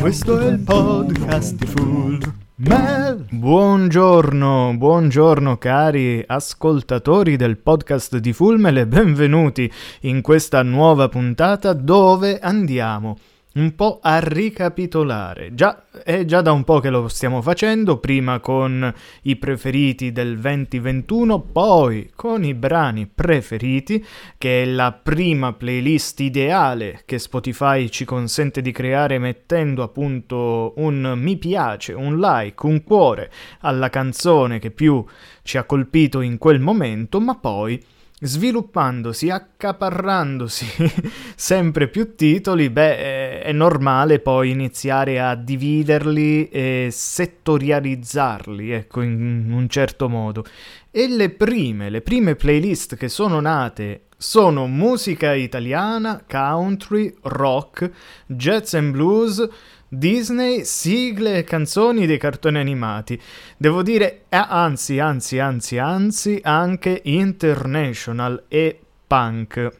Questo è il podcast di Full Mel. Buongiorno, buongiorno cari ascoltatori del podcast di Fulmel e benvenuti in questa nuova puntata dove andiamo un po' a ricapitolare. Già, è già da un po' che lo stiamo facendo, prima con i preferiti del 2021, poi con i brani preferiti, che è la prima playlist ideale che Spotify ci consente di creare mettendo appunto un mi piace, un like, un cuore alla canzone che più ci ha colpito in quel momento, ma poi sviluppandosi, accaparrandosi sempre più titoli, beh, è normale poi iniziare a dividerli e settorializzarli, ecco, in un certo modo. E le prime, le prime playlist che sono nate sono musica italiana, country, rock, jazz and blues, Disney, sigle e canzoni dei cartoni animati. Devo dire, eh, anzi, anzi, anzi, anzi, anche international e punk.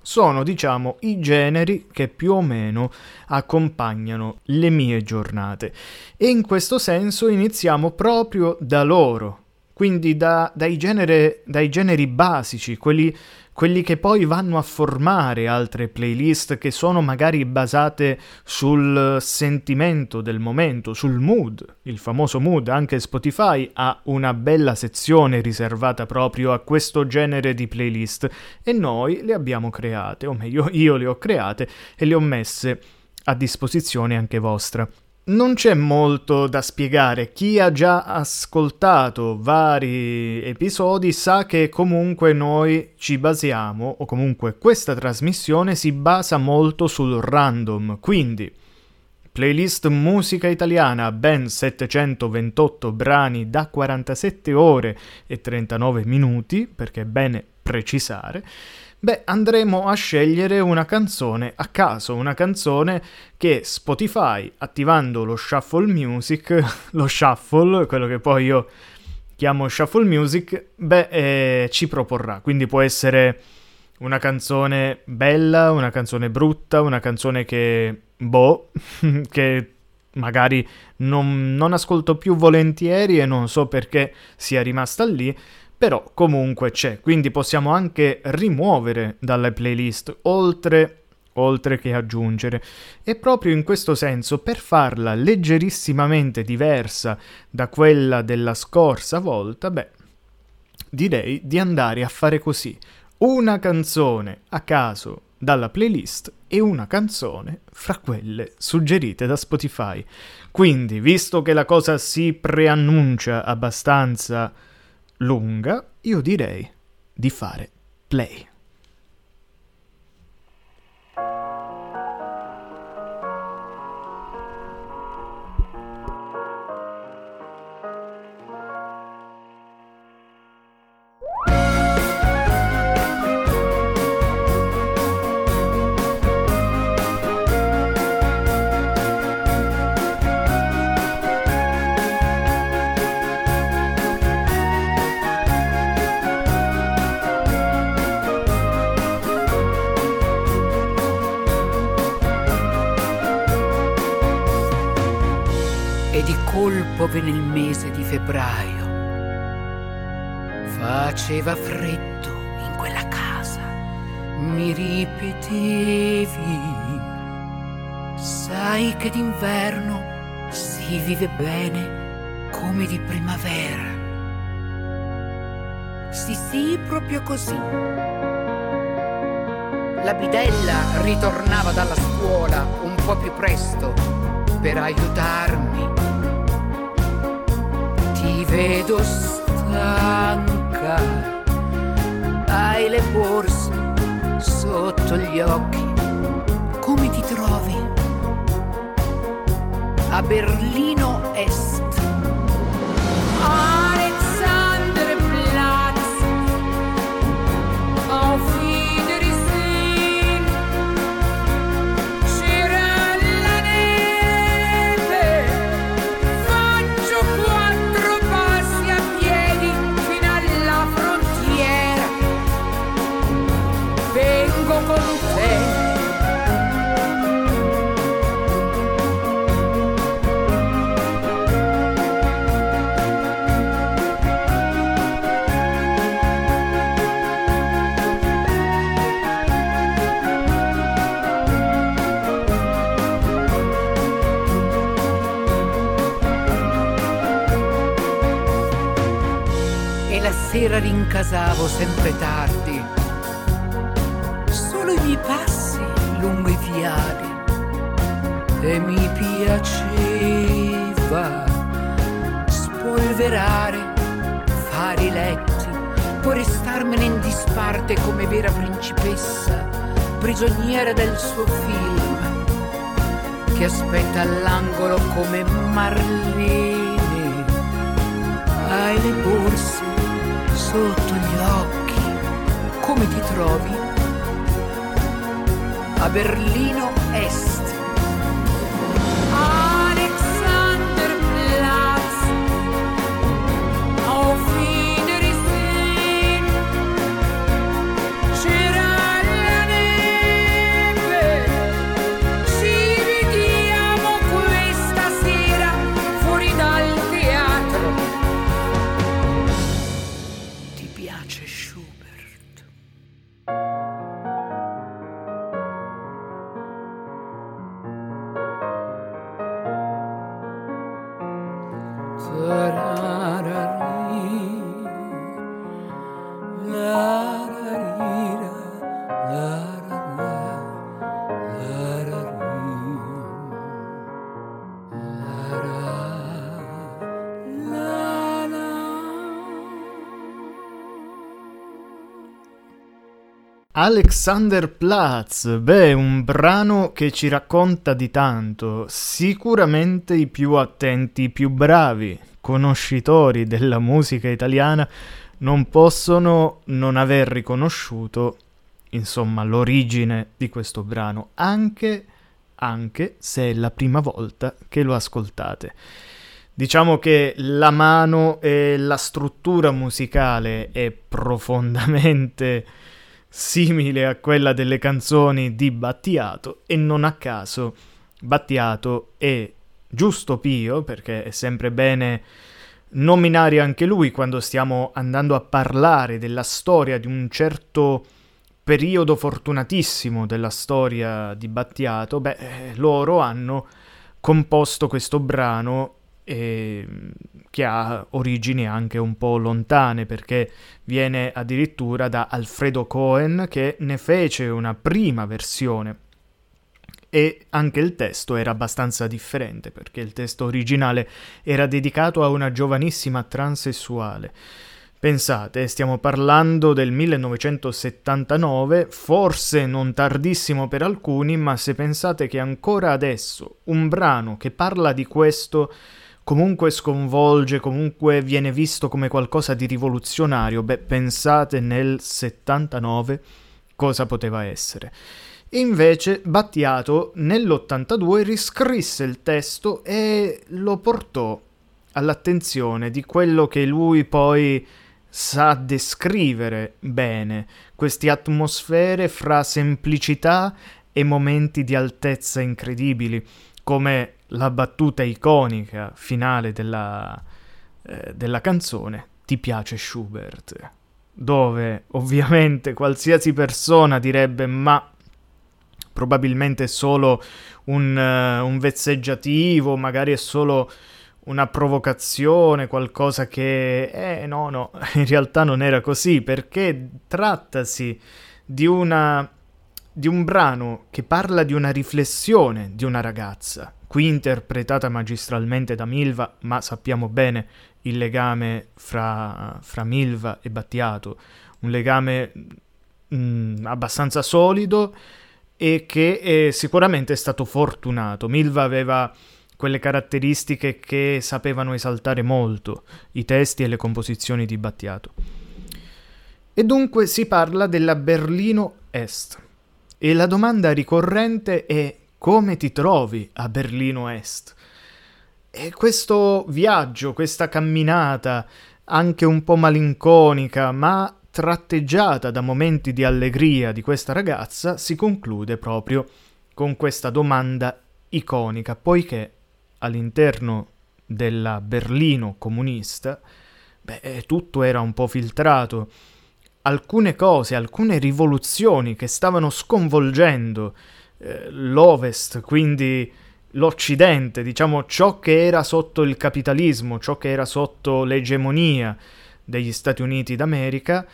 Sono, diciamo, i generi che più o meno accompagnano le mie giornate. E in questo senso iniziamo proprio da loro, quindi da, dai, genere, dai generi basici, quelli quelli che poi vanno a formare altre playlist che sono magari basate sul sentimento del momento, sul mood, il famoso mood. Anche Spotify ha una bella sezione riservata proprio a questo genere di playlist e noi le abbiamo create, o meglio io le ho create e le ho messe a disposizione anche vostra. Non c'è molto da spiegare, chi ha già ascoltato vari episodi sa che comunque noi ci basiamo, o comunque questa trasmissione si basa molto sul random, quindi playlist musica italiana, ben 728 brani da 47 ore e 39 minuti, perché è bene precisare, Beh, andremo a scegliere una canzone a caso, una canzone che Spotify, attivando lo shuffle music, lo shuffle, quello che poi io chiamo shuffle music, beh, eh, ci proporrà. Quindi può essere una canzone bella, una canzone brutta, una canzone che, boh, che magari non, non ascolto più volentieri e non so perché sia rimasta lì però comunque c'è, quindi possiamo anche rimuovere dalle playlist, oltre, oltre che aggiungere. E proprio in questo senso, per farla leggerissimamente diversa da quella della scorsa volta, beh, direi di andare a fare così. Una canzone a caso dalla playlist e una canzone fra quelle suggerite da Spotify. Quindi, visto che la cosa si preannuncia abbastanza lunga, io direi di fare play. Febbraio. Faceva freddo in quella casa, mi ripetevi, sai che d'inverno si vive bene come di primavera. Sì, sì, proprio così. La bidella ritornava dalla scuola un po' più presto per aiutarmi vedo stanca, hai le borse sotto gli occhi. Come ti trovi? A Berlino Est. sera rincasavo sempre tardi, solo i miei passi lungo i viali e mi piaceva spolverare, fare i letti, poi restarmene in disparte come vera principessa, prigioniera del suo film, che aspetta all'angolo come Marlene. Hai le borse sotto gli occhi, come ti trovi? A Berlino Est Alexanderplatz, beh, un brano che ci racconta di tanto. Sicuramente i più attenti, i più bravi conoscitori della musica italiana non possono non aver riconosciuto, insomma, l'origine di questo brano, anche, anche se è la prima volta che lo ascoltate. Diciamo che la mano e la struttura musicale è profondamente simile a quella delle canzoni di Battiato e non a caso Battiato è giusto Pio, perché è sempre bene nominare anche lui quando stiamo andando a parlare della storia di un certo periodo fortunatissimo della storia di Battiato, beh, eh, loro hanno composto questo brano che ha origini anche un po' lontane perché viene addirittura da Alfredo Cohen che ne fece una prima versione e anche il testo era abbastanza differente perché il testo originale era dedicato a una giovanissima transessuale. Pensate, stiamo parlando del 1979, forse non tardissimo per alcuni, ma se pensate che ancora adesso un brano che parla di questo comunque sconvolge, comunque viene visto come qualcosa di rivoluzionario, beh, pensate nel 79 cosa poteva essere. Invece Battiato nell'82 riscrisse il testo e lo portò all'attenzione di quello che lui poi sa descrivere bene, queste atmosfere fra semplicità e momenti di altezza incredibili, come la battuta iconica finale della, eh, della canzone Ti piace Schubert, dove ovviamente qualsiasi persona direbbe ma probabilmente è solo un, uh, un vezzeggiativo, magari è solo una provocazione, qualcosa che... Eh no, no, in realtà non era così, perché trattasi di una di un brano che parla di una riflessione di una ragazza, qui interpretata magistralmente da Milva, ma sappiamo bene il legame fra, fra Milva e Battiato, un legame mh, mm, abbastanza solido e che è sicuramente è stato fortunato. Milva aveva quelle caratteristiche che sapevano esaltare molto i testi e le composizioni di Battiato. E dunque si parla della Berlino Est. E la domanda ricorrente è come ti trovi a Berlino Est? E questo viaggio, questa camminata, anche un po' malinconica, ma tratteggiata da momenti di allegria di questa ragazza, si conclude proprio con questa domanda iconica, poiché all'interno della Berlino comunista, beh, tutto era un po' filtrato, alcune cose, alcune rivoluzioni che stavano sconvolgendo eh, l'Ovest, quindi l'Occidente, diciamo ciò che era sotto il capitalismo, ciò che era sotto l'egemonia degli Stati Uniti d'America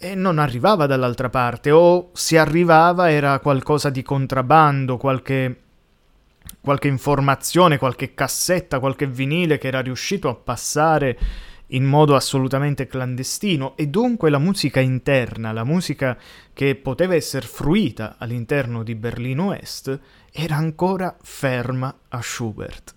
e non arrivava dall'altra parte, o se arrivava era qualcosa di contrabbando, qualche, qualche informazione, qualche cassetta, qualche vinile che era riuscito a passare in modo assolutamente clandestino e dunque la musica interna, la musica che poteva essere fruita all'interno di Berlino Est, era ancora ferma a Schubert.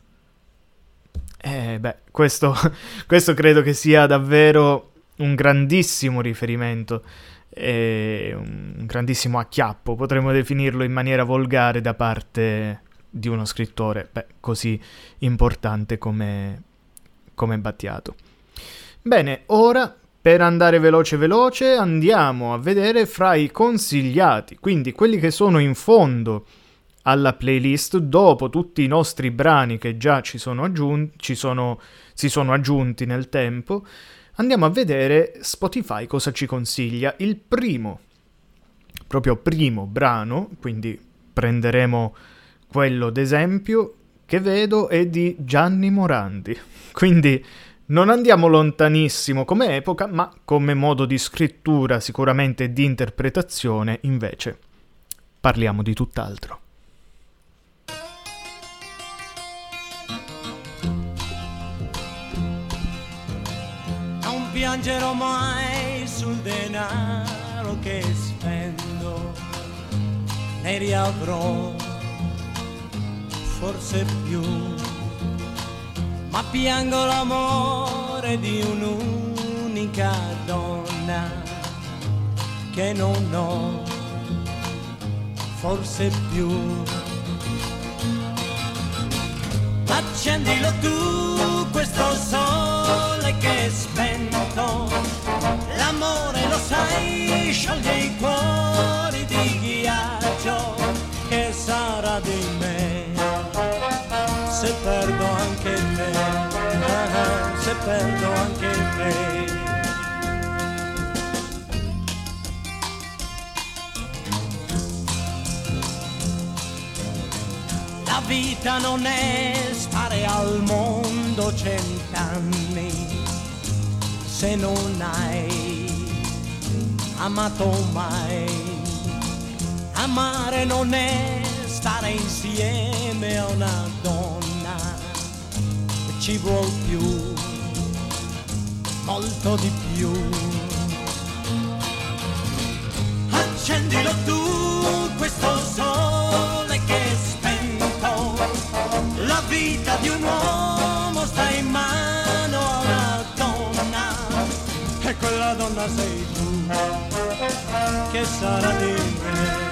Eh beh, questo, questo credo che sia davvero un grandissimo riferimento, eh, un grandissimo acchiappo, potremmo definirlo in maniera volgare da parte di uno scrittore beh, così importante come, come Battiato. Bene, ora per andare veloce veloce andiamo a vedere fra i consigliati, quindi quelli che sono in fondo alla playlist dopo tutti i nostri brani che già ci sono aggiunti, ci sono, si sono aggiunti nel tempo, andiamo a vedere Spotify cosa ci consiglia. Il primo, proprio primo brano, quindi prenderemo quello d'esempio che vedo è di Gianni Morandi. Quindi non andiamo lontanissimo come epoca, ma come modo di scrittura, sicuramente di interpretazione, invece parliamo di tutt'altro. Non piangerò mai sul denaro che spendo, ne riavrò forse più ma piango l'amore di un'unica donna che non ho forse più. Accendilo tu questo sole che è spento, l'amore lo sai, scioglie i Vita non è stare al mondo cent'anni se non hai amato mai. Amare non è stare insieme a una donna, ci vuol più, molto di più. Accendilo tu questo sole vita di un uomo sta in mano a una donna. E quella donna sei tu che sarà di me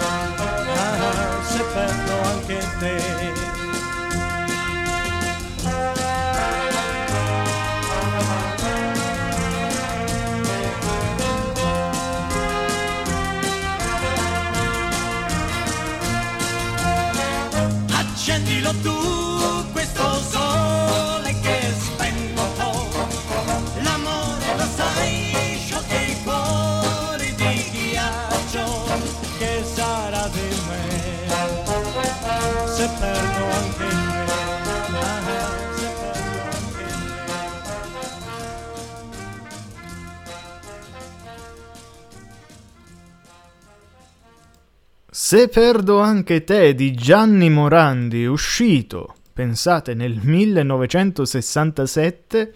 Se perdo anche te di Gianni Morandi, uscito, pensate, nel 1967,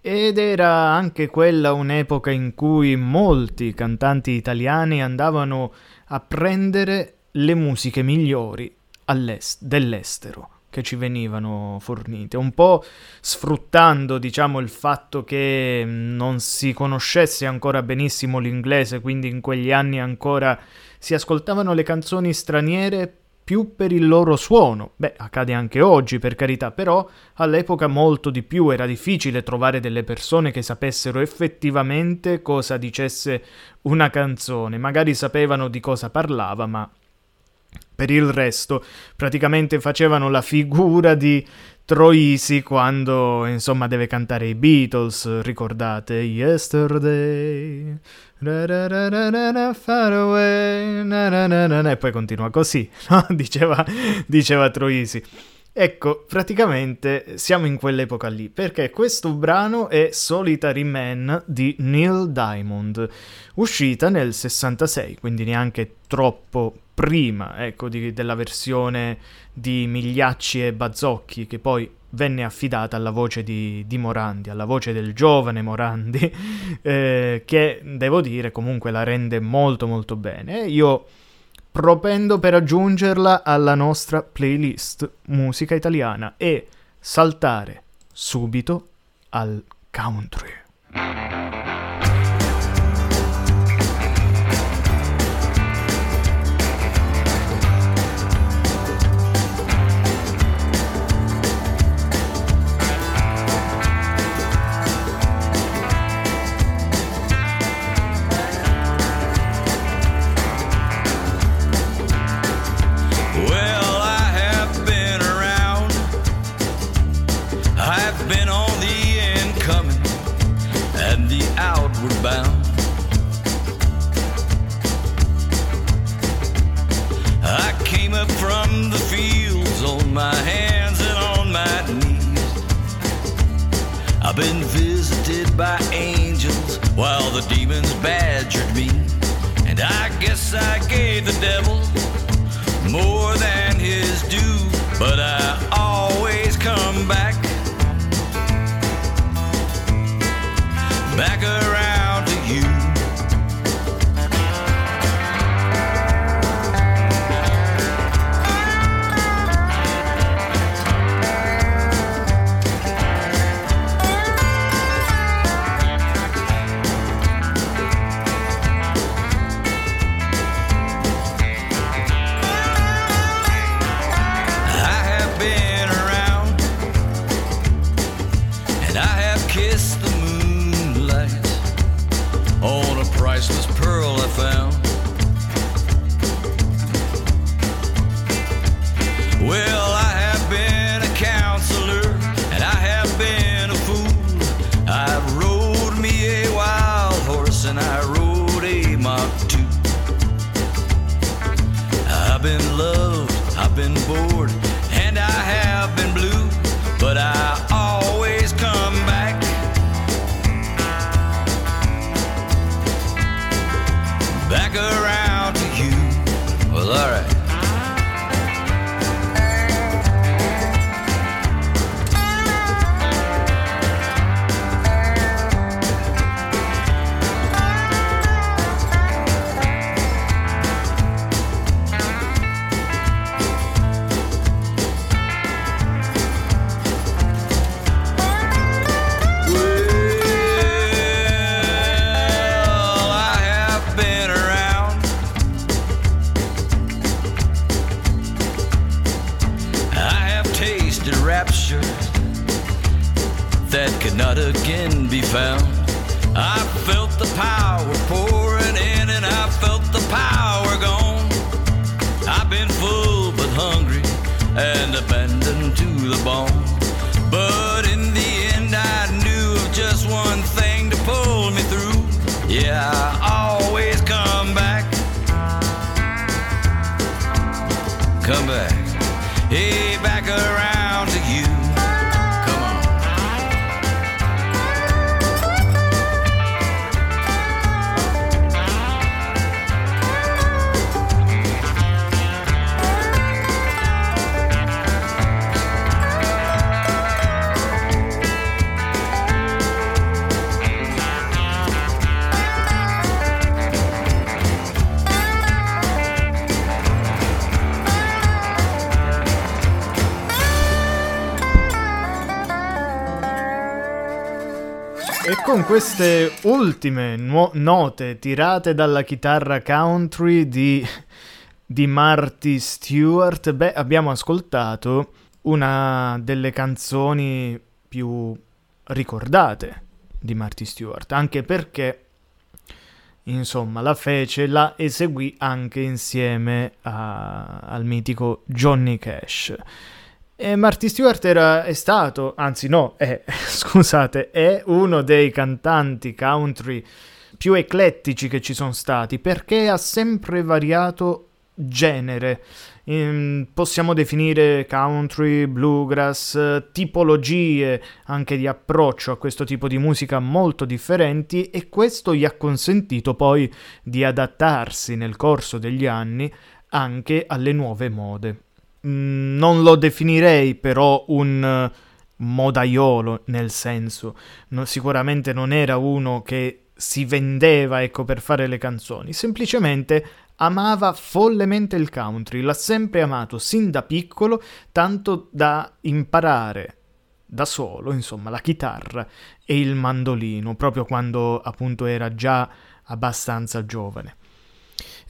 ed era anche quella un'epoca in cui molti cantanti italiani andavano a prendere le musiche migliori dell'estero che ci venivano fornite, un po' sfruttando, diciamo, il fatto che non si conoscesse ancora benissimo l'inglese, quindi in quegli anni ancora si ascoltavano le canzoni straniere più per il loro suono. Beh, accade anche oggi, per carità, però all'epoca molto di più era difficile trovare delle persone che sapessero effettivamente cosa dicesse una canzone. Magari sapevano di cosa parlava, ma per il resto praticamente facevano la figura di Troisi quando insomma deve cantare i Beatles, ricordate? Yesterday, far away, e poi continua così, no? diceva, diceva Troisi. Ecco, praticamente siamo in quell'epoca lì, perché questo brano è Solitary Man di Neil Diamond, uscita nel 66, quindi neanche troppo prima, ecco, di, della versione di Migliacci e Bazzocchi, che poi venne affidata alla voce di, di Morandi, alla voce del giovane Morandi, eh, che devo dire comunque la rende molto molto bene. Io propendo per aggiungerla alla nostra playlist musica italiana e saltare subito al country. Been visited by angels while the demons badgered me. And I guess I gave the devil more than his due, but I always come back. Back around. Queste ultime nuo- note tirate dalla chitarra country di, di Marty Stewart, beh, abbiamo ascoltato una delle canzoni più ricordate di Marty Stewart, anche perché insomma la fece, la eseguì anche insieme a, al mitico Johnny Cash. E Marty Stewart era, è stato, anzi no, è, scusate, è uno dei cantanti country più eclettici che ci sono stati perché ha sempre variato genere. Ehm, possiamo definire country, bluegrass, tipologie anche di approccio a questo tipo di musica molto differenti e questo gli ha consentito poi di adattarsi nel corso degli anni anche alle nuove mode. Mm, non lo definirei però un modaiolo nel senso, no, sicuramente non era uno che si vendeva ecco per fare le canzoni, semplicemente amava follemente il country, l'ha sempre amato sin da piccolo, tanto da imparare da solo, insomma, la chitarra e il mandolino, proprio quando appunto era già abbastanza giovane.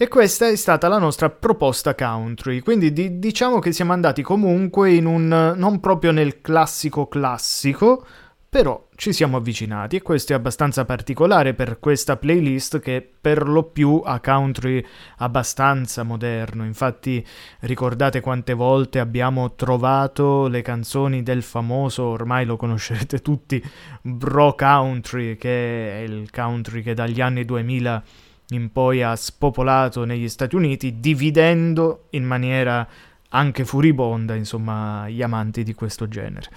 E questa è stata la nostra proposta country, quindi di- diciamo che siamo andati comunque in un non proprio nel classico classico, però ci siamo avvicinati e questo è abbastanza particolare per questa playlist che per lo più ha country abbastanza moderno. Infatti ricordate quante volte abbiamo trovato le canzoni del famoso, ormai lo conoscerete tutti, Bro Country, che è il country che dagli anni 2000 in poi ha spopolato negli Stati Uniti, dividendo in maniera anche furibonda, insomma, gli amanti di questo genere.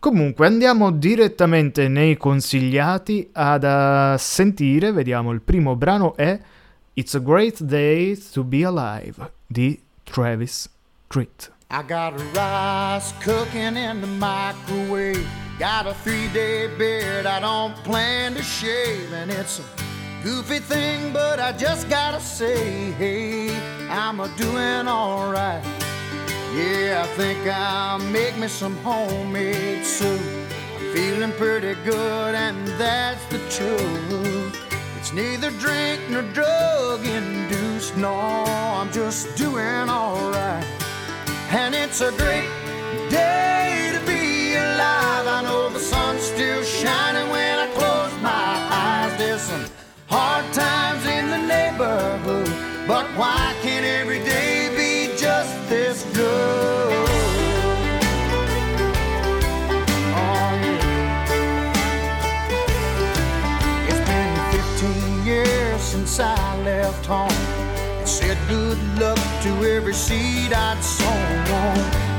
Comunque andiamo direttamente nei consigliati ad uh, sentire, vediamo, il primo brano è It's a Great Day to Be Alive di Travis Tritt. I got rice cooking in the microwave. Got a three day beard I don't plan to shave, and it's a Goofy thing, but I just gotta say, hey, I'm a doing alright. Yeah, I think I'll make me some homemade soup. I'm feeling pretty good, and that's the truth. It's neither drink nor drug induced, no, I'm just doing alright. And it's a great day to be alive. I know the sun's still shining when hard times in the neighborhood, but why can't every day be just this good? Oh, yeah. It's been 15 years since I left home. and Said good luck to every seed I'd sown.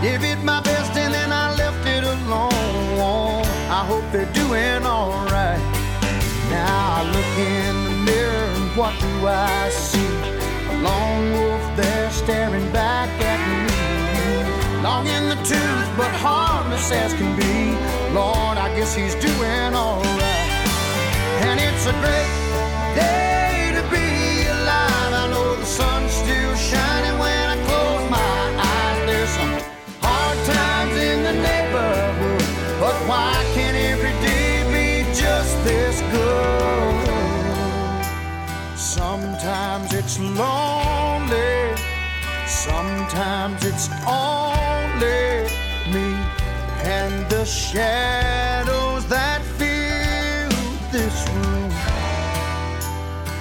Gave it my best and then I left it alone. I hope they're doing alright. Now I look in the mirror and what do I see? A lone wolf there staring back at me. Long in the tooth, but harmless as can be. Lord, I guess he's doing alright. And it's a great day to be alive. I know the sun's still shining when I close my eyes. There's some hard times in the neighborhood, but why Sometimes it's lonely, sometimes it's only me and the shadows that fill this room.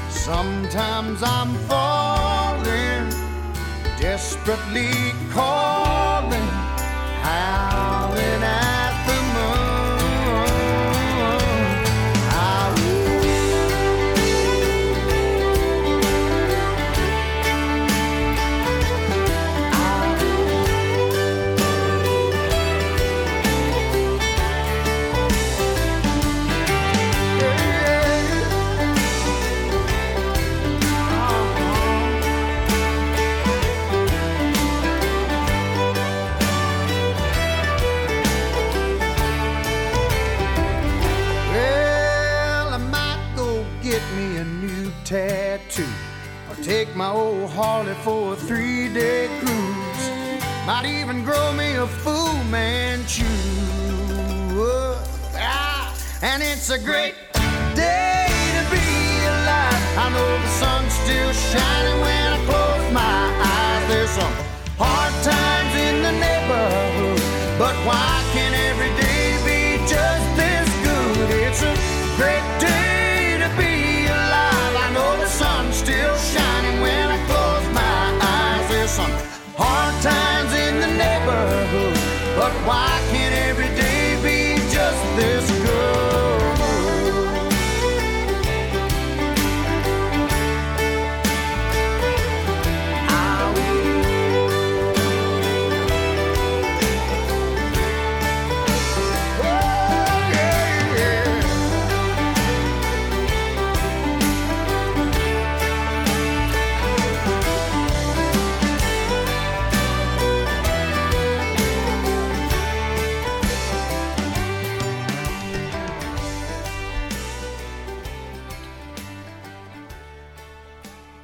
Sometimes I'm falling, desperately calling, my old Harley for a three day cruise. Might even grow me a Fu Manchu. Ah, and it's a great day to be alive. I know the sun's still shining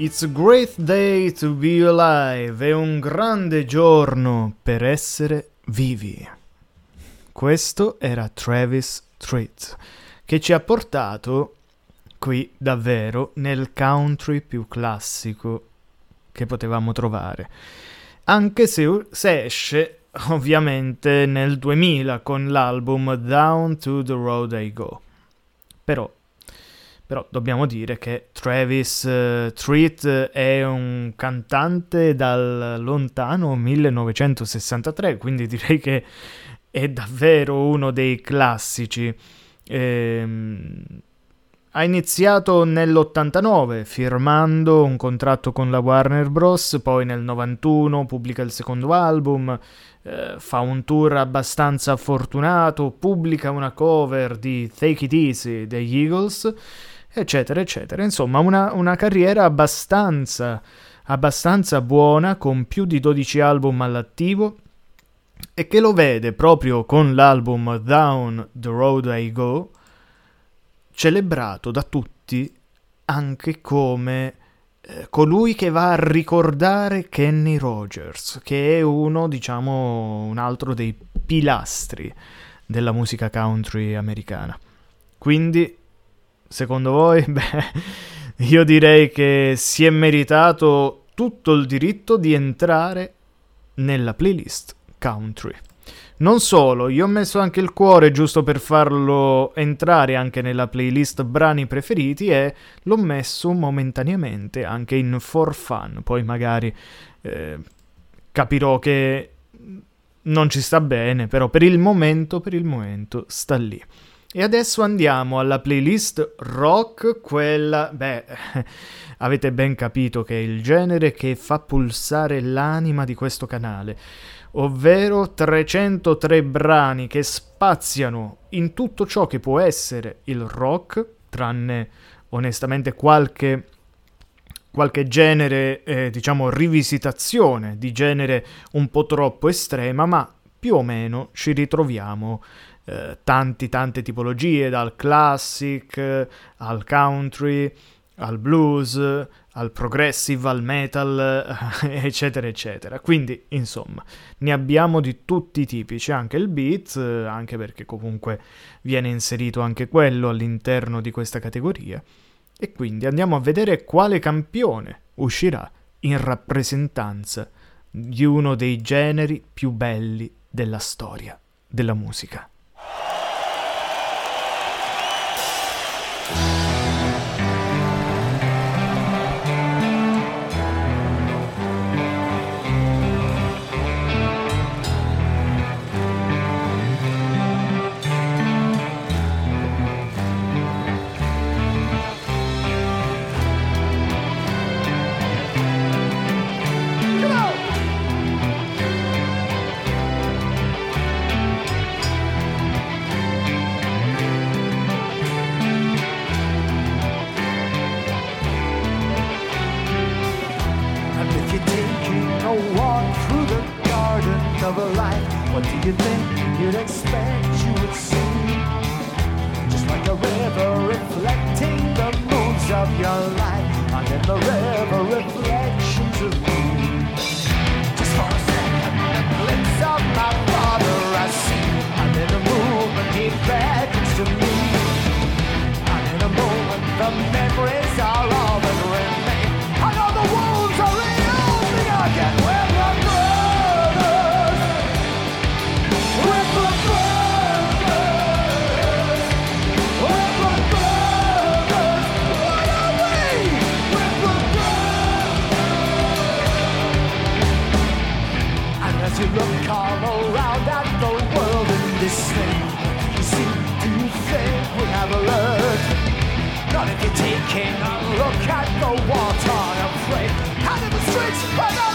It's a great day to be alive, è un grande giorno per essere vivi. Questo era Travis Tritt, che ci ha portato qui davvero nel country più classico che potevamo trovare. Anche se, se esce ovviamente nel 2000 con l'album Down to the Road I Go. Però però dobbiamo dire che Travis uh, Treat è un cantante dal lontano 1963, quindi direi che è davvero uno dei classici. Ehm, ha iniziato nell'89 firmando un contratto con la Warner Bros., poi nel 91 pubblica il secondo album, eh, fa un tour abbastanza fortunato, pubblica una cover di Take It Easy degli Eagles eccetera, eccetera. Insomma, una, una carriera abbastanza, abbastanza buona, con più di 12 album all'attivo, e che lo vede proprio con l'album Down the Road I Go, celebrato da tutti anche come eh, colui che va a ricordare Kenny Rogers, che è uno, diciamo, un altro dei pilastri della musica country americana. Quindi Secondo voi? Beh, io direi che si è meritato tutto il diritto di entrare nella playlist country. Non solo, io ho messo anche il cuore giusto per farlo entrare anche nella playlist brani preferiti e l'ho messo momentaneamente anche in for fun. Poi magari eh, capirò che non ci sta bene, però per il momento, per il momento sta lì. E adesso andiamo alla playlist rock, quella, beh, avete ben capito che è il genere che fa pulsare l'anima di questo canale, ovvero 303 brani che spaziano in tutto ciò che può essere il rock, tranne onestamente qualche qualche genere, eh, diciamo, rivisitazione di genere un po' troppo estrema, ma più o meno ci ritroviamo eh, tanti, tante tipologie, dal classic eh, al country, al blues, al progressive, al metal, eccetera, eccetera. Quindi, insomma, ne abbiamo di tutti i tipi. C'è anche il beat, eh, anche perché comunque viene inserito anche quello all'interno di questa categoria. E quindi andiamo a vedere quale campione uscirà in rappresentanza di uno dei generi più belli della storia della musica. of a life. What do you think you'd expect you would see? Just like a river reflecting the moods of your life. I'm in the river. Cannot look at the water, I'm afraid. Out in the streets, but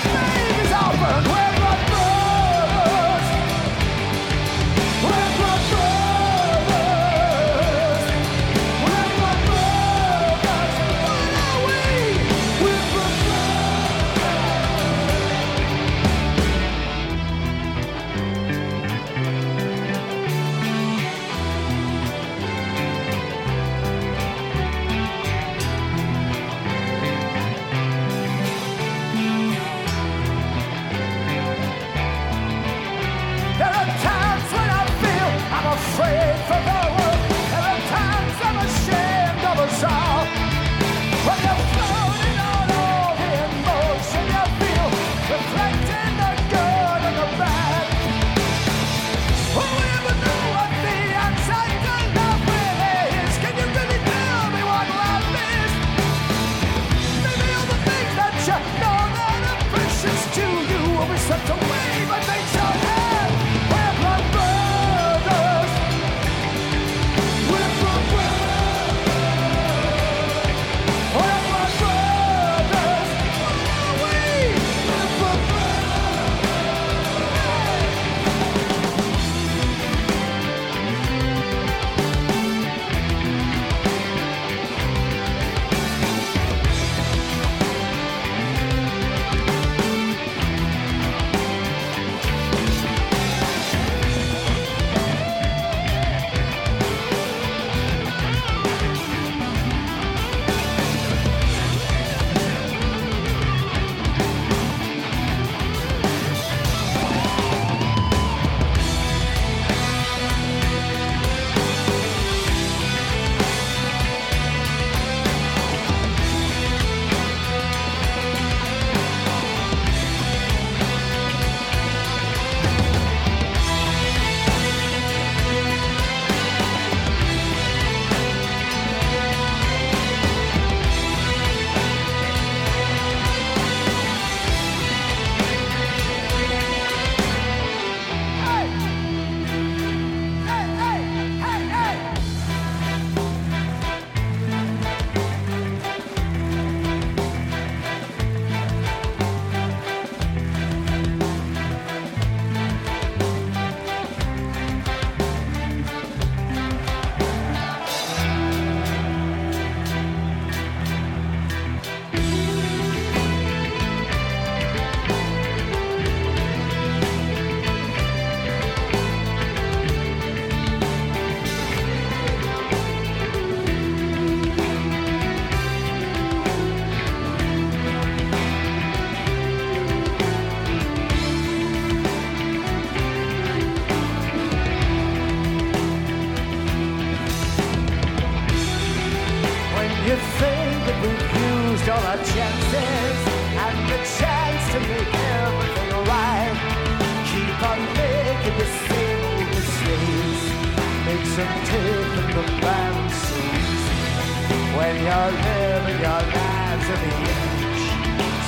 When you're living your lives in the edge,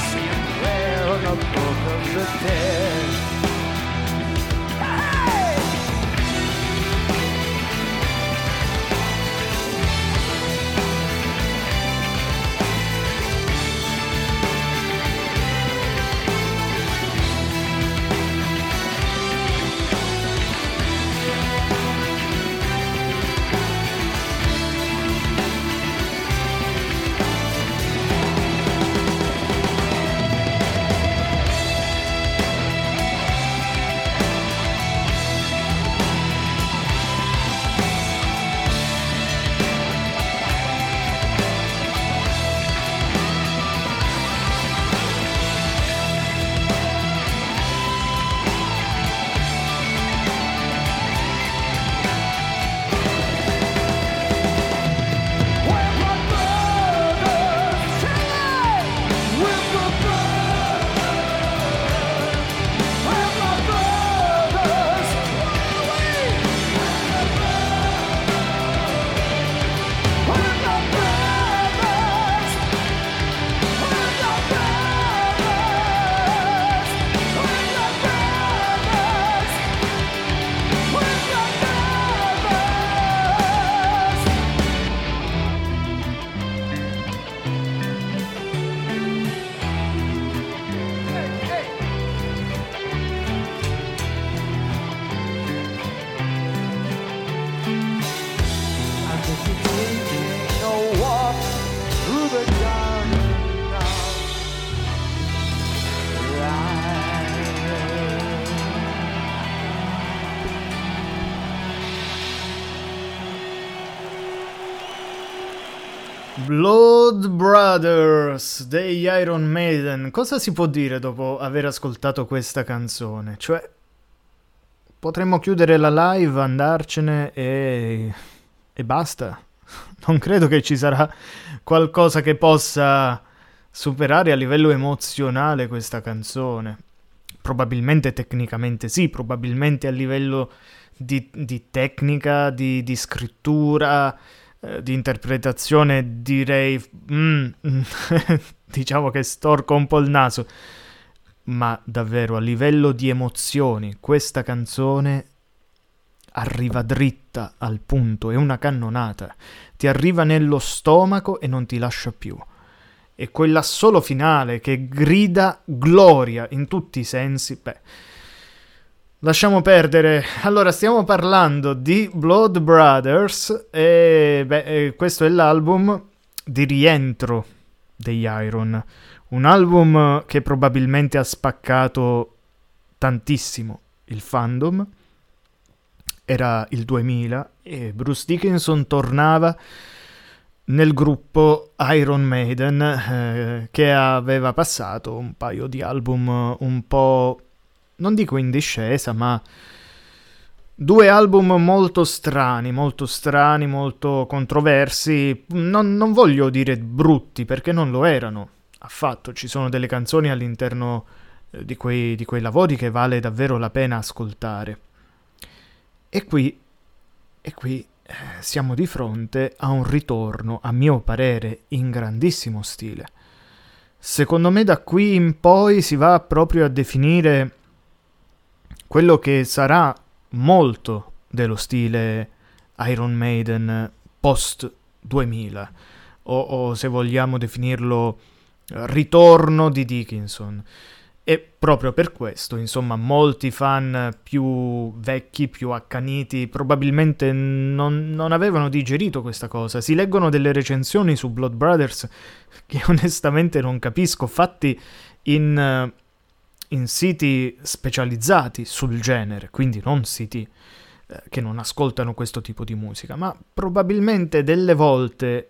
see there on the book of the dead. Degli Iron Maiden. Cosa si può dire dopo aver ascoltato questa canzone? Cioè, potremmo chiudere la live, andarcene e. e basta. Non credo che ci sarà qualcosa che possa superare a livello emozionale questa canzone. Probabilmente tecnicamente sì, probabilmente a livello di, di tecnica, di, di scrittura eh, di interpretazione direi mm, diciamo che storco un po' il naso. Ma davvero a livello di emozioni questa canzone arriva dritta al punto è una cannonata. Ti arriva nello stomaco e non ti lascia più. E quella solo finale che grida gloria in tutti i sensi beh Lasciamo perdere. Allora, stiamo parlando di Blood Brothers e beh, questo è l'album di rientro degli Iron. Un album che probabilmente ha spaccato tantissimo il fandom. Era il 2000 e Bruce Dickinson tornava nel gruppo Iron Maiden eh, che aveva passato un paio di album un po' non dico in discesa, ma due album molto strani, molto strani, molto controversi. Non, non, voglio dire brutti perché non lo erano affatto. Ci sono delle canzoni all'interno eh, di, quei, di quei lavori che vale davvero la pena ascoltare. E qui, e qui eh, siamo di fronte a un ritorno, a mio parere, in grandissimo stile. Secondo me da qui in poi si va proprio a definire quello che sarà molto dello stile Iron Maiden post 2000 o, o se vogliamo definirlo ritorno di Dickinson. E proprio per questo, insomma, molti fan più vecchi, più accaniti, probabilmente non, non, avevano digerito questa cosa. Si leggono delle recensioni su Blood Brothers che onestamente non capisco, fatti in in siti specializzati sul genere, quindi non siti eh, che non ascoltano questo tipo di musica, ma probabilmente delle volte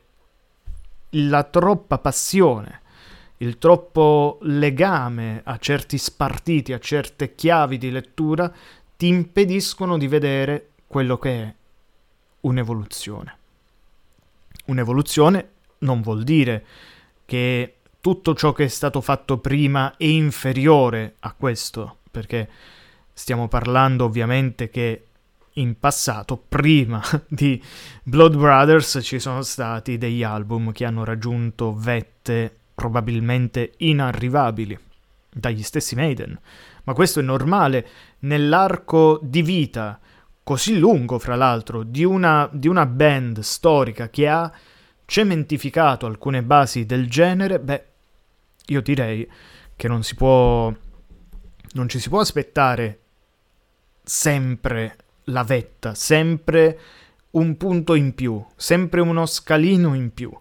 la troppa passione, il troppo legame a certi spartiti, a certe chiavi di lettura, ti impediscono di vedere quello che è un'evoluzione. Un'evoluzione non vuol dire che tutto ciò che è stato fatto prima è inferiore a questo, perché stiamo parlando ovviamente che in passato, prima di Blood Brothers, ci sono stati degli album che hanno raggiunto vette probabilmente inarrivabili dagli stessi Maiden. Ma questo è normale nell'arco di vita così lungo, fra l'altro, di una, di una band storica che ha cementificato alcune basi del genere, beh, io direi che non si può. non ci si può aspettare sempre la vetta, sempre un punto in più, sempre uno scalino in più.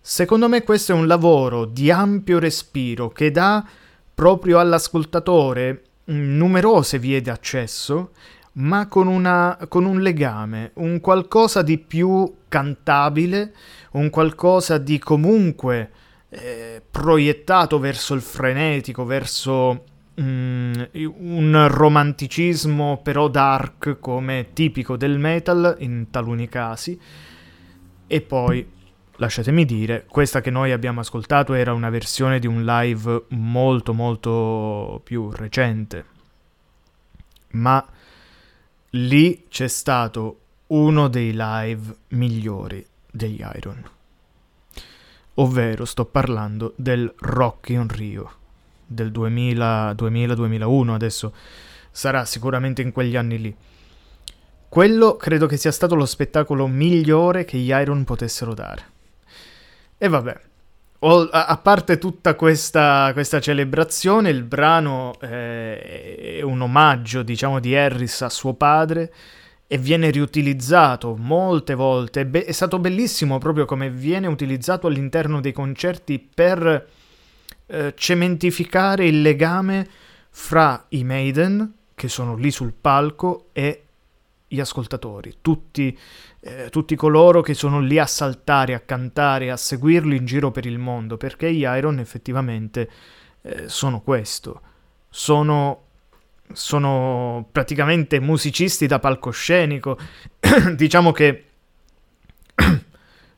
Secondo me questo è un lavoro di ampio respiro che dà proprio all'ascoltatore numerose vie di accesso, ma con, una, con un legame, un qualcosa di più cantabile, un qualcosa di comunque eh, proiettato verso il frenetico, verso mm, un romanticismo però dark come tipico del metal in taluni casi. E poi, lasciatemi dire, questa che noi abbiamo ascoltato era una versione di un live molto molto più recente. Ma lì c'è stato uno dei live migliori degli Iron. Ovvero sto parlando del Rock in Rio del 2000-2001, adesso sarà sicuramente in quegli anni lì. Quello credo che sia stato lo spettacolo migliore che gli Iron potessero dare. E vabbè, a parte tutta questa, questa, celebrazione, il brano eh, è un omaggio, diciamo, di Harris a suo padre e viene riutilizzato molte volte. Be- è stato bellissimo proprio come viene utilizzato all'interno dei concerti per eh, cementificare il legame fra i Maiden, che sono lì sul palco, e gli ascoltatori, tutti, eh, tutti, coloro che sono lì a saltare, a cantare, a seguirlo in giro per il mondo, perché gli Iron effettivamente eh, sono questo, sono, sono praticamente musicisti da palcoscenico, diciamo che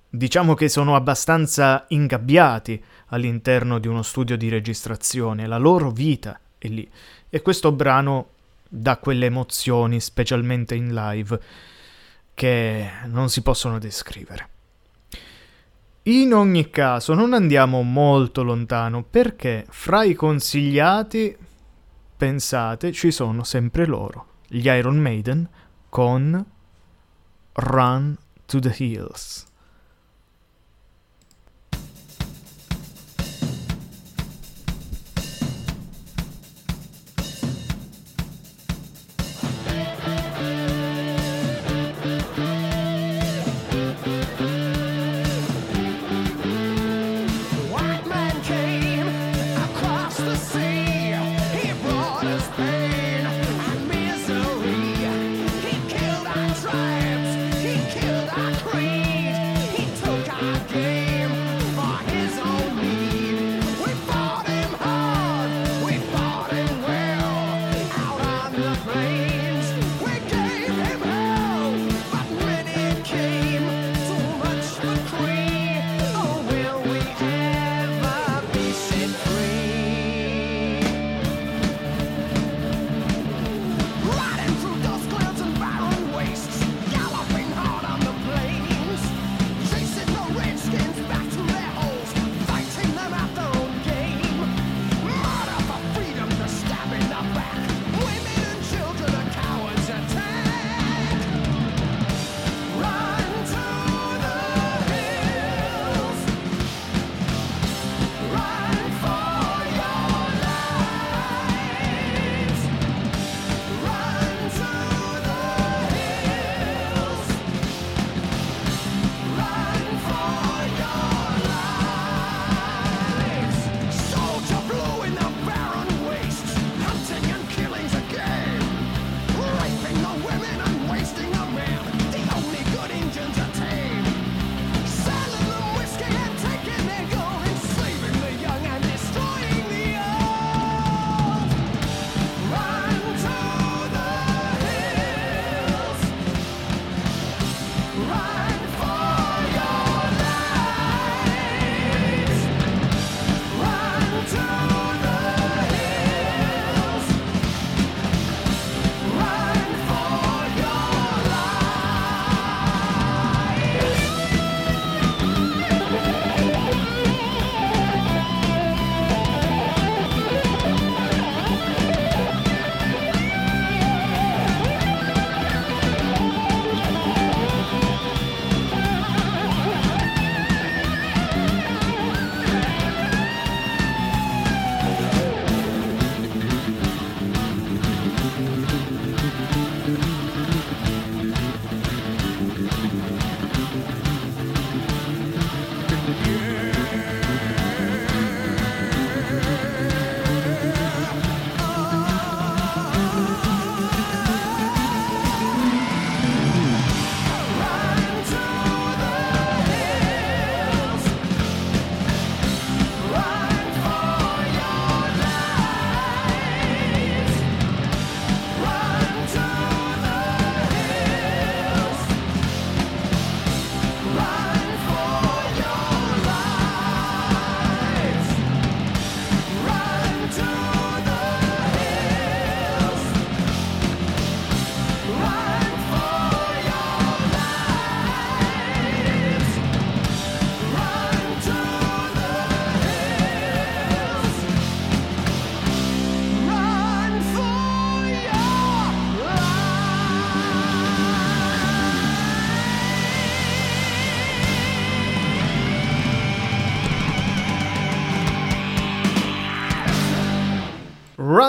diciamo che sono abbastanza ingabbiati all'interno di uno studio di registrazione, la loro vita è lì e questo brano dà quelle emozioni, specialmente in live, che non si possono descrivere. In ogni caso, non andiamo molto lontano perché fra i consigliati, pensate, ci sono sempre loro, gli Iron Maiden con Run to the Hills.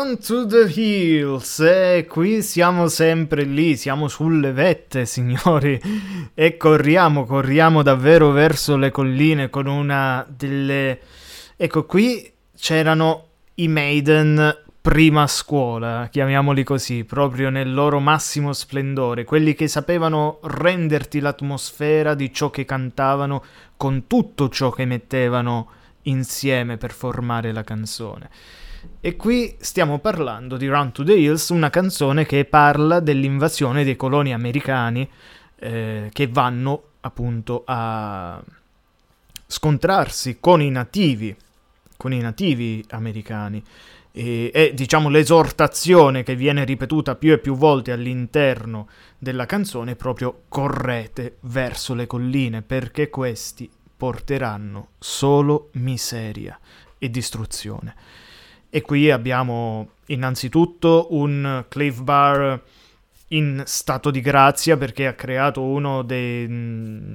Run to the Hills, e qui siamo sempre lì, siamo sulle vette, signori, e corriamo, corriamo davvero verso le colline con una delle... Ecco, qui c'erano i Maiden prima scuola, chiamiamoli così, proprio nel loro massimo splendore, quelli che sapevano renderti l'atmosfera di ciò che cantavano con tutto ciò che mettevano insieme per formare la canzone. E qui stiamo parlando di Run to the Hills, una canzone che parla dell'invasione dei coloni americani eh, che vanno appunto a scontrarsi con i nativi, con i nativi americani. E, è diciamo l'esortazione che viene ripetuta più e più volte all'interno della canzone proprio correte verso le colline perché questi porteranno solo miseria e distruzione. E qui abbiamo innanzitutto un Cliff Bar in stato di grazia perché ha creato uno dei,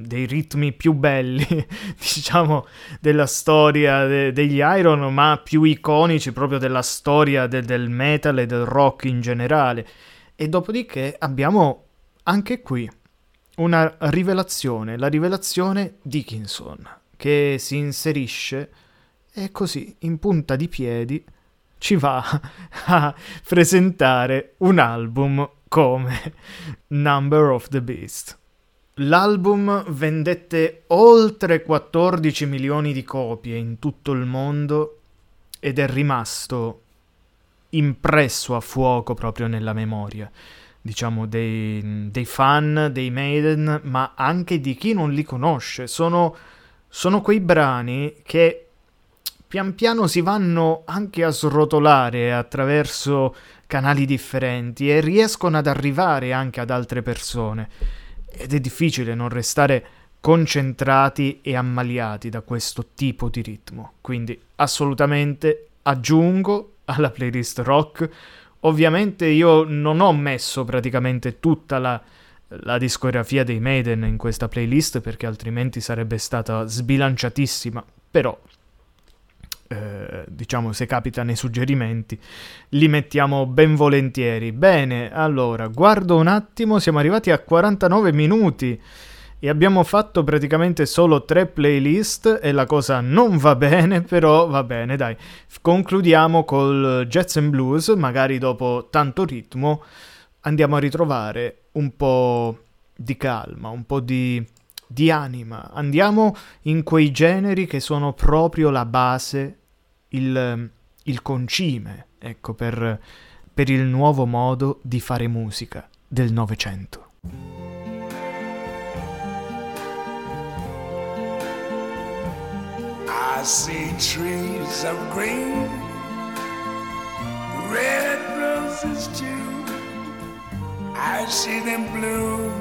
dei ritmi più belli, diciamo, della storia de, degli Iron, ma più iconici proprio della storia de, del metal e del rock in generale. E dopodiché abbiamo anche qui una rivelazione, la rivelazione Dickinson, che si inserisce e così in punta di piedi ci va a presentare un album come Number of the Beast. L'album vendette oltre 14 milioni di copie in tutto il mondo ed è rimasto impresso a fuoco proprio nella memoria diciamo, dei, dei, fan dei Maiden, ma anche di chi non li conosce. Sono, sono quei brani che pian piano si vanno anche a srotolare attraverso canali differenti e riescono ad arrivare anche ad altre persone. Ed è difficile non restare concentrati e ammaliati da questo tipo di ritmo. Quindi assolutamente aggiungo alla playlist rock Ovviamente io non ho messo praticamente tutta la, la discografia dei Maiden in questa playlist perché altrimenti sarebbe stata sbilanciatissima, però eh, diciamo se capitano i suggerimenti li mettiamo ben volentieri. Bene, allora guardo un attimo, siamo arrivati a 49 minuti e abbiamo fatto praticamente solo tre playlist e la cosa non va bene, però va bene, dai. Concludiamo col Jazz and Blues, magari dopo tanto ritmo andiamo a ritrovare un po' di calma, un po' di, di anima. Andiamo in quei generi che sono proprio la base, il, il concime, ecco, per, per il nuovo modo di fare musica del Novecento. I see trees of green, red roses too. I see them bloom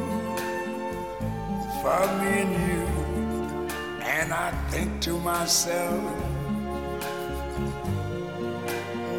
for me and you. And I think to myself,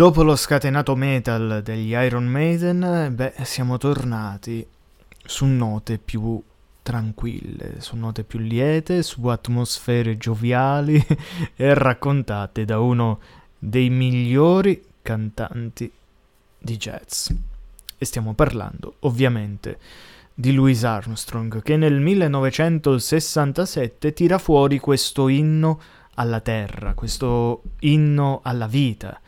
Dopo lo scatenato metal degli Iron Maiden, beh, siamo tornati su note più tranquille, su note più liete, su atmosfere gioviali e raccontate da uno dei migliori cantanti di jazz. E stiamo parlando, ovviamente, di Louis Armstrong, che nel 1967 tira fuori questo inno alla terra, questo inno alla vita,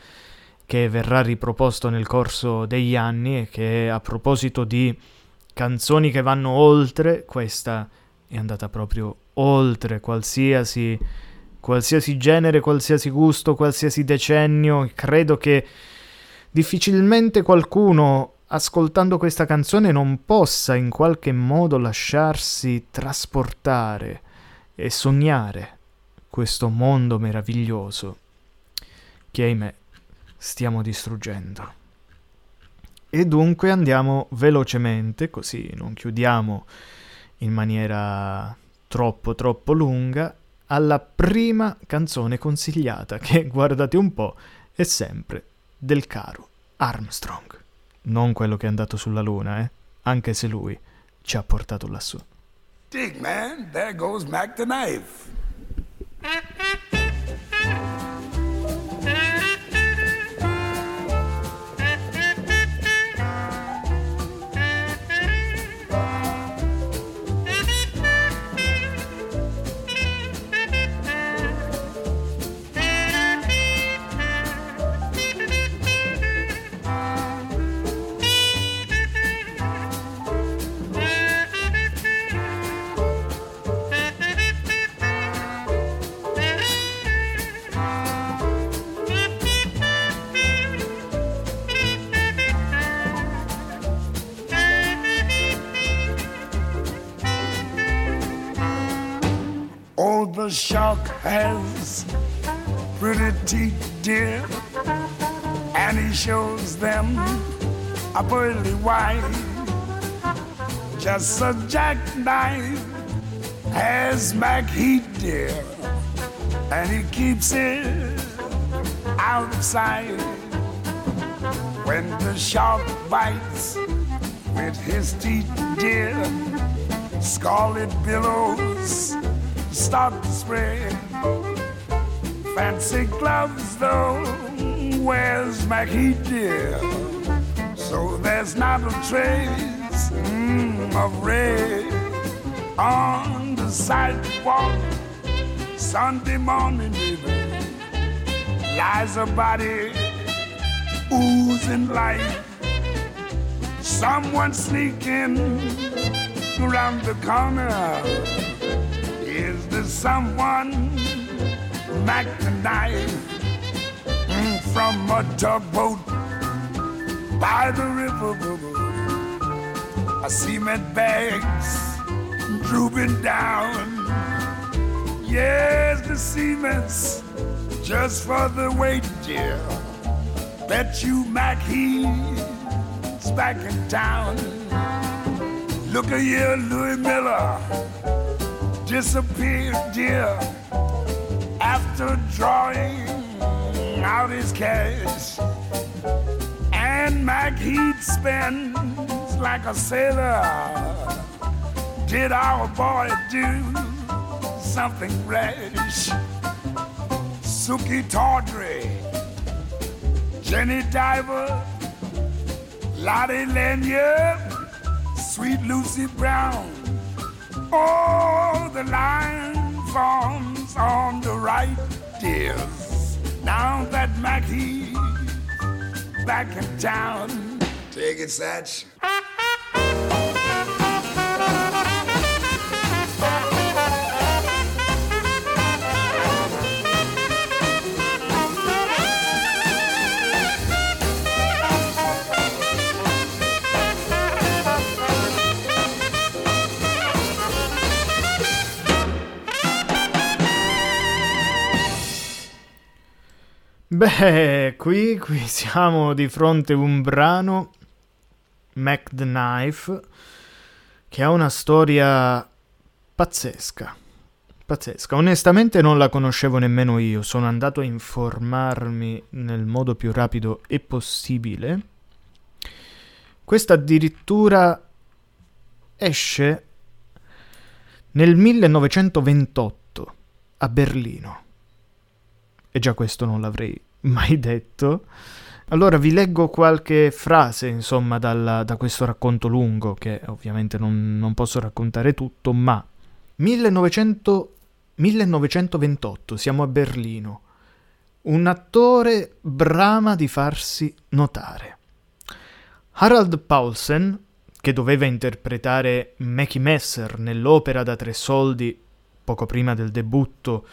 che verrà riproposto nel corso degli anni e che a proposito di canzoni che vanno oltre, questa è andata proprio oltre qualsiasi, qualsiasi genere, qualsiasi gusto, qualsiasi decennio. Credo che difficilmente qualcuno ascoltando questa canzone non possa in qualche modo lasciarsi trasportare e sognare questo mondo meraviglioso che ahimè stiamo distruggendo. E dunque andiamo velocemente, così non chiudiamo in maniera troppo troppo lunga, alla prima canzone consigliata, che guardate un po' è sempre del caro Armstrong. Non quello che è andato sulla Luna, eh? Anche se lui ci ha portato lassù. Dig, man, there goes Mac the knife. The shark has pretty teeth, dear, and he shows them a pearly white. Just a jackknife has Mac Heat, dear, and he keeps it out of sight. When the shark bites with his teeth, dear, scarlet billows start to spread. Fancy gloves, though, where's Mackie dear? So there's not a trace mm, of red on the sidewalk. Sunday morning, baby, lies a body oozing life. Someone sneaking around the corner. Someone the knife mm, from a tugboat by the river? I cement bags drooping down. Yes, the cement's just for the weight, dear. Bet you Mac he's back in town. Look here, Louis Miller disappeared, dear, after drawing out his cash. And Mac Heat spends like a sailor. Did our boy do something rash? Suki Tawdry, Jenny Diver, Lottie Lanyard, Sweet Lucy Brown. Oh, the line forms on the right, dears. Now that Mackie's back in town. Take it, Satch. Beh, qui, qui siamo di fronte a un brano, Mac the Knife, che ha una storia pazzesca. Pazzesca. Onestamente non la conoscevo nemmeno io, sono andato a informarmi nel modo più rapido e possibile. Questa addirittura esce nel 1928 a Berlino. E già questo non l'avrei mai detto. Allora vi leggo qualche frase, insomma, dalla, da questo racconto lungo, che ovviamente non, non posso raccontare tutto, ma 1900, 1928, siamo a Berlino. Un attore brama di farsi notare. Harald Paulsen, che doveva interpretare Mackie Messer nell'opera da tre soldi poco prima del debutto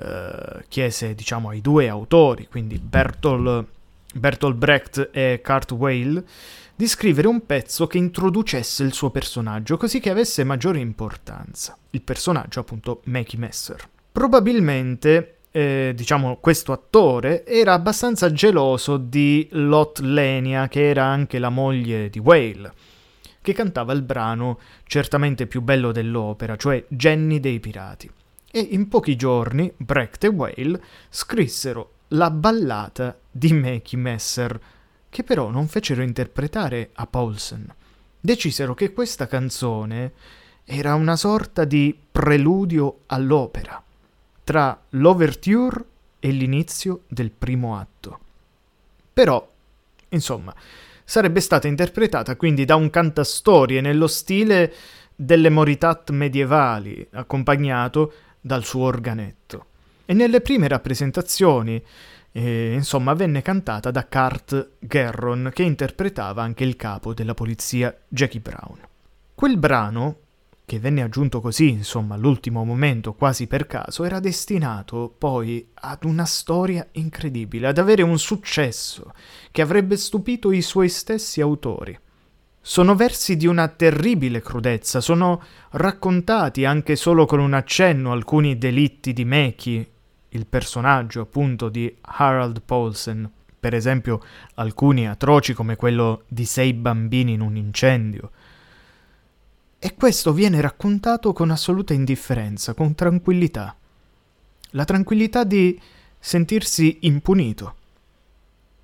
eh, chiese diciamo, ai due autori, quindi Bertolt, Bertolt Brecht e Kurt Weill, di scrivere un pezzo che introducesse il suo personaggio, così che avesse maggiore importanza. Il personaggio, appunto, Mackie Messer. Probabilmente, eh, diciamo, questo attore era abbastanza geloso di Lot Lenia, che era anche la moglie di Whale, che cantava il brano certamente più bello dell'opera, cioè Jenny dei Pirati e in pochi giorni Brecht e Whale scrissero la ballata di Mackie Messer, che però non fecero interpretare a Paulsen. Decisero che questa canzone era una sorta di preludio all'opera, tra l'ouverture e l'inizio del primo atto. Però, insomma, sarebbe stata interpretata quindi da un cantastorie nello stile delle moritat medievali, accompagnato dal suo organetto. E nelle prime rappresentazioni, eh, insomma, venne cantata da Kurt Gerron, che interpretava anche il capo della polizia Jackie Brown. Quel brano, che venne aggiunto così, insomma, all'ultimo momento, quasi per caso, era destinato poi ad una storia incredibile, ad avere un successo che avrebbe stupito i suoi stessi autori. Sono versi di una terribile crudezza, sono raccontati anche solo con un accenno alcuni delitti di Meki, il personaggio appunto di Harald Paulsen, per esempio alcuni atroci come quello di sei bambini in un incendio. E questo viene raccontato con assoluta indifferenza, con tranquillità. La tranquillità di sentirsi impunito.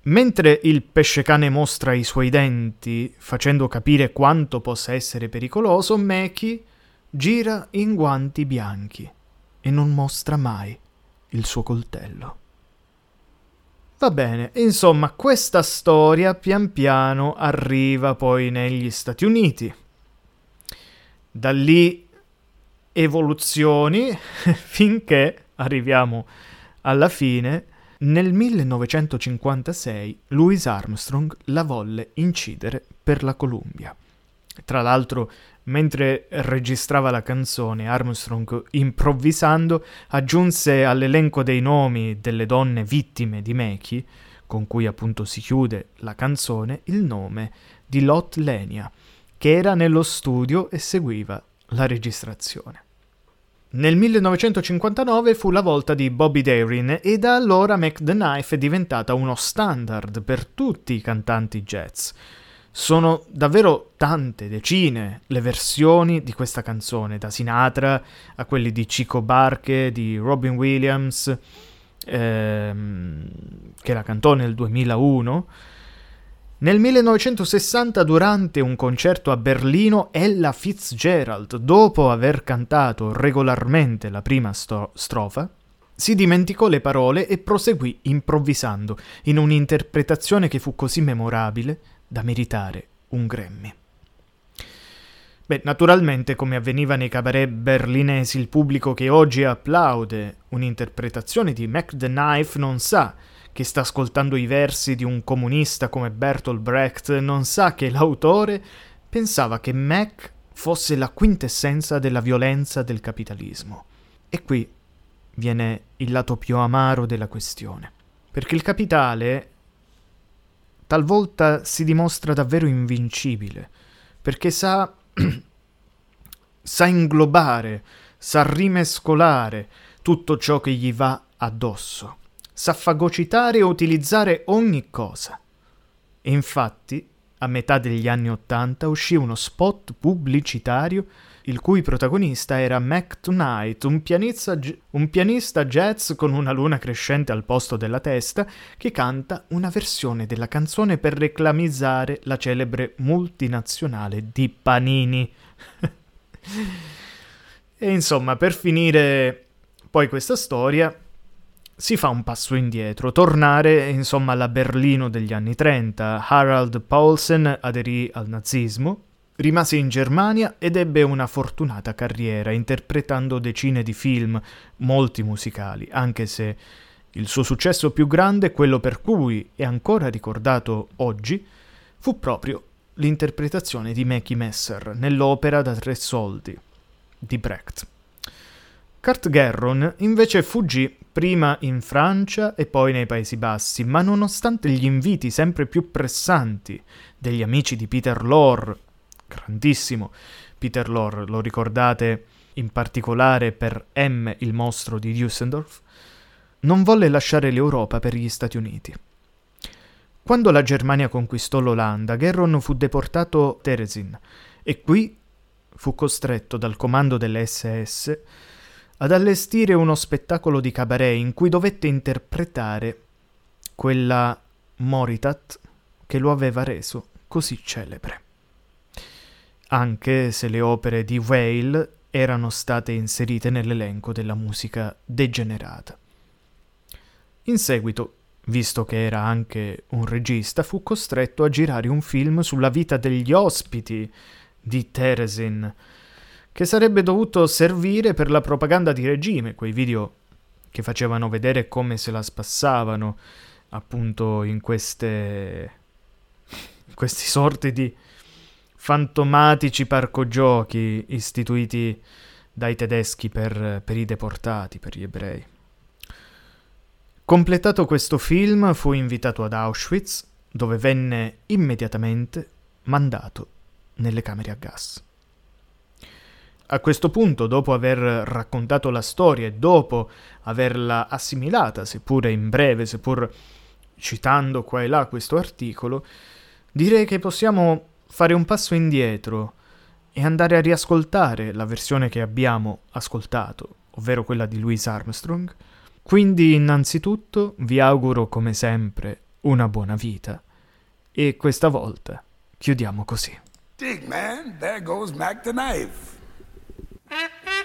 Mentre il pescecane mostra i suoi denti, facendo capire quanto possa essere pericoloso, Meki gira in guanti bianchi e non mostra mai il suo coltello. Va bene, insomma, questa storia pian piano arriva poi negli Stati Uniti. Da lì evoluzioni finché arriviamo alla fine nel 1956 Louis Armstrong la volle incidere per la Columbia. Tra l'altro, mentre registrava la canzone, Armstrong, improvvisando, aggiunse all'elenco dei nomi delle donne vittime di Mackie, con cui appunto si chiude la canzone, il nome di Lot Lenia, che era nello studio e seguiva la registrazione. Nel 1959 fu la volta di Bobby Darin e da allora Mac the Knife è diventata uno standard per tutti i cantanti jazz. Sono davvero tante, decine, le versioni di questa canzone, da Sinatra a quelli di Chico Barche, di Robin Williams, ehm, che la cantò nel 2001, nel 1960, durante un concerto a Berlino, Ella Fitzgerald, dopo aver cantato regolarmente la prima sto- strofa, si dimenticò le parole e proseguì improvvisando in un'interpretazione che fu così memorabile da meritare un Grammy. Beh, naturalmente, come avveniva nei cabaret berlinesi, il pubblico che oggi applaude un'interpretazione di Mac the Knife non sa che sta ascoltando i versi di un comunista come Bertolt Brecht non sa che l'autore pensava che Mac fosse la quintessenza della violenza del capitalismo. E qui viene il lato più amaro della questione, perché il capitale talvolta si dimostra davvero invincibile, perché sa, sa inglobare, sa rimescolare tutto ciò che gli va addosso sa fagocitare e utilizzare ogni cosa. E infatti, a metà degli anni Ottanta uscì uno spot pubblicitario il cui protagonista era Mac Tonight, un pianista, un pianista jazz con una luna crescente al posto della testa, che canta una versione della canzone per reclamizzare la celebre multinazionale di Panini. e insomma, per finire poi questa storia, si fa un passo indietro, tornare insomma alla Berlino degli anni 30. Harald Paulsen aderì al nazismo, Rimase in Germania ed ebbe una fortunata carriera, interpretando decine di film, molti musicali, anche se il suo successo più grande, quello per cui è ancora ricordato oggi, fu proprio l'interpretazione di Mackie Messer nell'opera da tre soldi di Brecht. Kurt Gerron invece fuggì prima in Francia e poi nei Paesi Bassi, ma nonostante gli inviti sempre più pressanti degli amici di Peter Lorre grandissimo Peter Lorre, lo ricordate in particolare per M, il mostro di Düsseldorf, non volle lasciare l'Europa per gli Stati Uniti. Quando la Germania conquistò l'Olanda, Gerron fu deportato a Teresin e qui fu costretto dal comando delle SS ad allestire uno spettacolo di cabaret in cui dovette interpretare quella Moritat che lo aveva reso così celebre anche se le opere di Whale erano state inserite nell'elenco della musica degenerata. In seguito, visto che era anche un regista, fu costretto a girare un film sulla vita degli ospiti di Teresin, che sarebbe dovuto servire per la propaganda di regime, quei video che facevano vedere come se la spassavano appunto in queste in questi sorti di fantomatici parco giochi istituiti dai tedeschi per, per i deportati, per gli ebrei. Completato questo film fu invitato ad Auschwitz, dove venne immediatamente mandato nelle camere a gas. A questo punto, dopo aver raccontato la storia e dopo averla assimilata, seppure in breve, seppur citando qua e là questo articolo, direi che possiamo fare un passo indietro e andare a riascoltare la versione che abbiamo ascoltato, ovvero quella di Louis Armstrong. Quindi innanzitutto vi auguro come sempre una buona vita e questa volta chiudiamo così. Dig man, there goes Mac the knife. Ha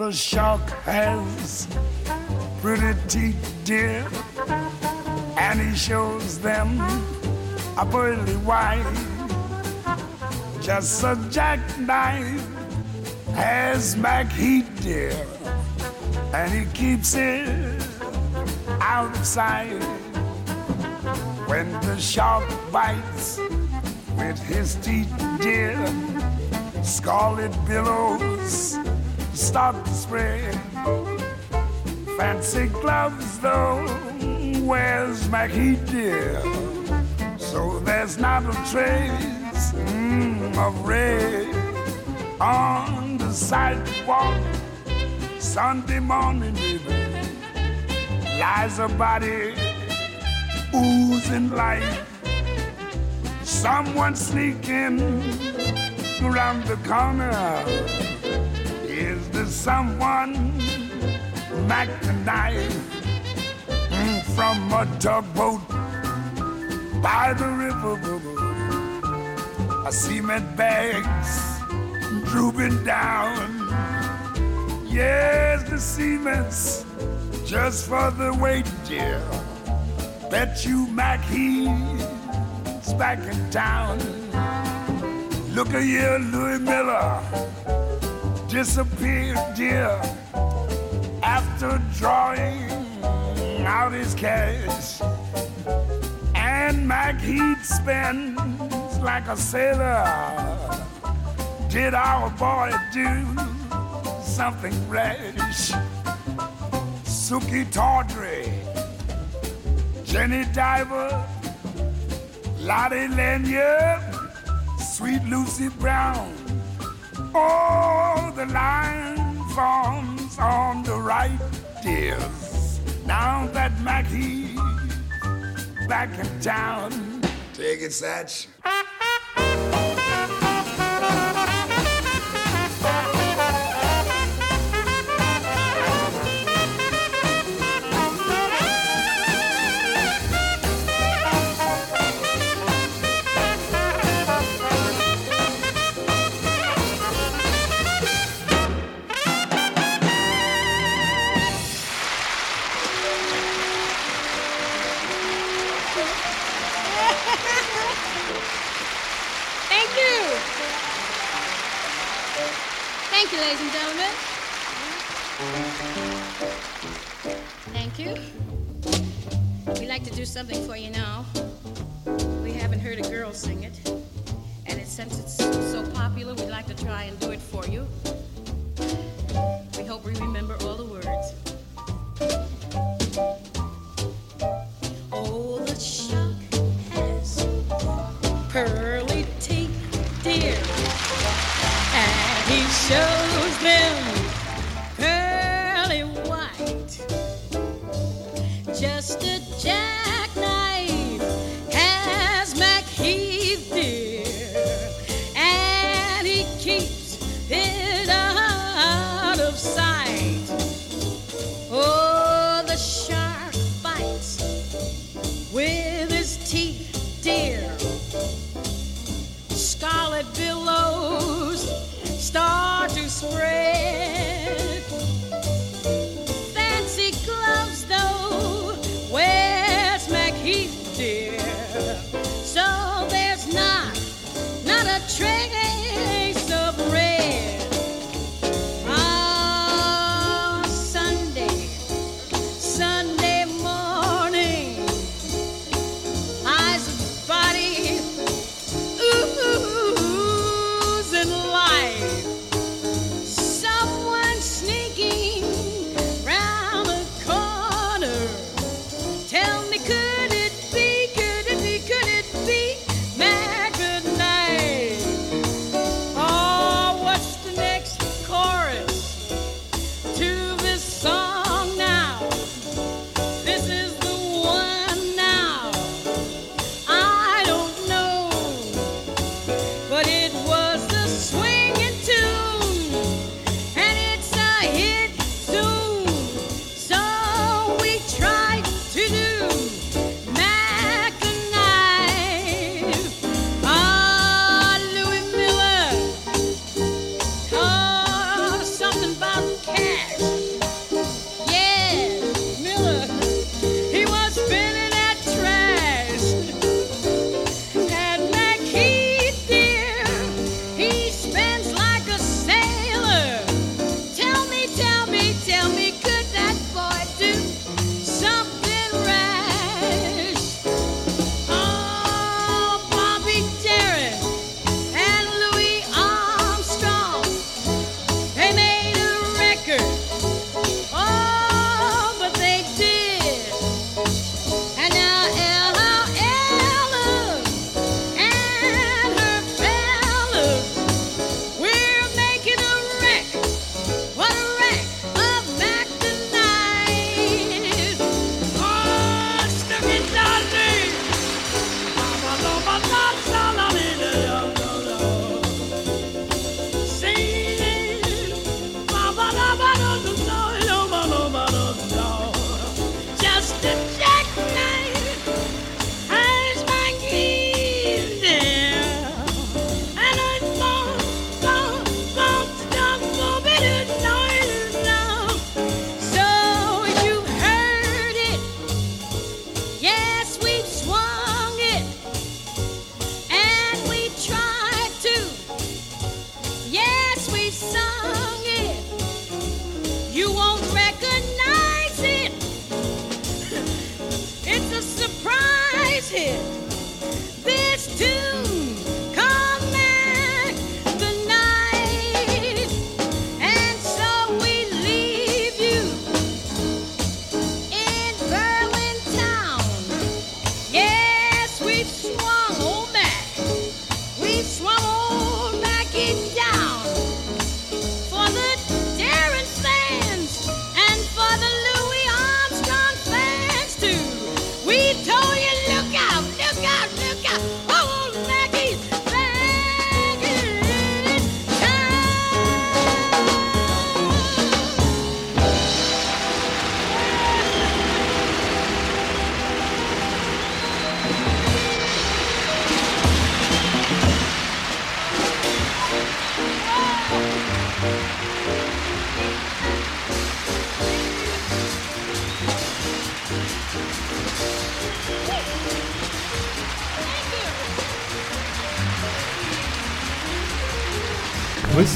the shark has pretty teeth, dear, and he shows them a pearly white. Just a jackknife has Mac Heat, dear, and he keeps it out of sight. When the shark bites with his teeth, dear, scarlet billows start to spread. Fancy gloves, though, where's Mackie dear? So there's not a trace mm, of red on the sidewalk. Sunday morning, baby, lies a body oozing life. Someone sneaking around the corner someone Mac the knife mm, from a tugboat by the river. I cement bags drooping down. Yes, the cement's just for the weight, dear. Bet you Mac he's back in town. Look at here, Louis Miller disappeared, dear, after drawing out his cash. And Mac Heat spends like a sailor. Did our boy do something rash? Suki Tawdry, Jenny Diver, Lottie Lanyard, Sweet Lucy Brown. Oh, the line forms on the right, dears. Now that Mackie's back in town. Take it, Satch. You. We like to do something for you now. We haven't heard a girl sing it. And it, since it's so popular, we'd like to try and do it for you. We hope we remember all the words. Oh, the shark has pearly teeth, dear, and he shows them Just a jackknife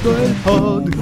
Questo è il